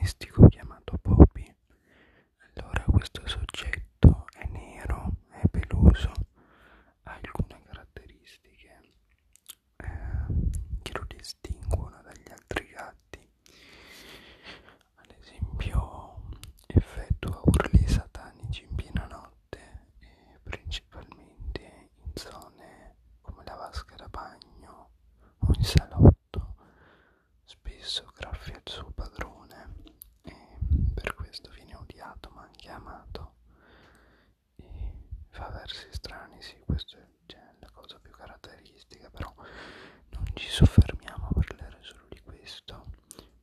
místico. Stimato ma anche amato e fa versi strani, sì, questa è cioè, la cosa più caratteristica, però non ci soffermiamo a parlare solo di questo,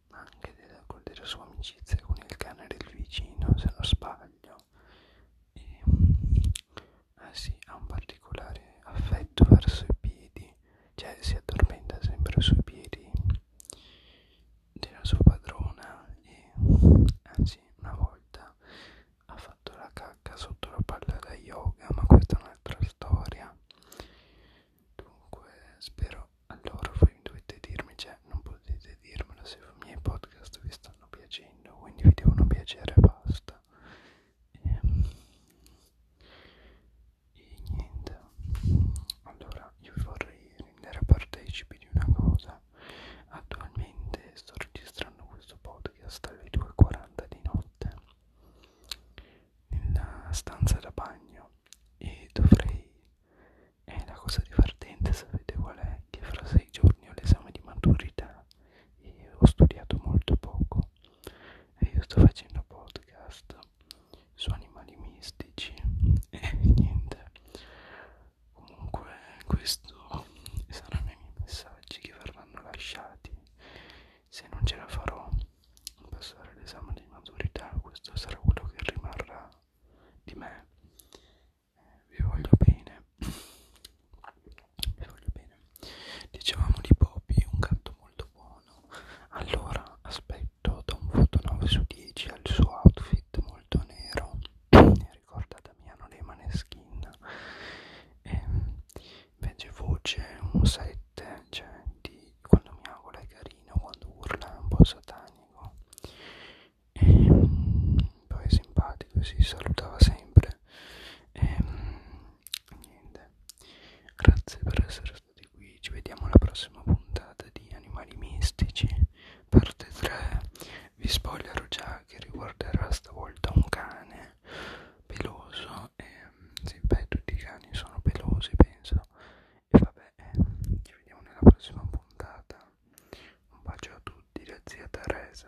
ma anche della, della sua amicizia con il cane del vicino, se non sbaglio. E, eh sì, ha un particolare affetto verso i piedi, cioè si addormenta sempre sui piedi della sua padrona e anzi una volta ha fatto la cacca sotto la palla da yoga ma questa è un'altra storia dunque spero allora voi dovete dirmi cioè non potete dirmelo se i miei podcast vi stanno piacendo quindi vi devono piacere basta. E, e niente. Allora io vorrei rendere partecipi di una cosa. Attualmente sto registrando questo podcast alle 2.40 di notte nella stanza voce un 7 cioè di quando miagola è carino quando urla è un po' satanico. E poi è simpatico si salutava sempre. E niente. Grazie per essere stati qui. Ci vediamo alla prossima puntata di animali mistici parte 3 vi spoilerò già che riguarderà stavolta un cane peloso e sì beh tutti i cani sono pelosi penso e vabbè ci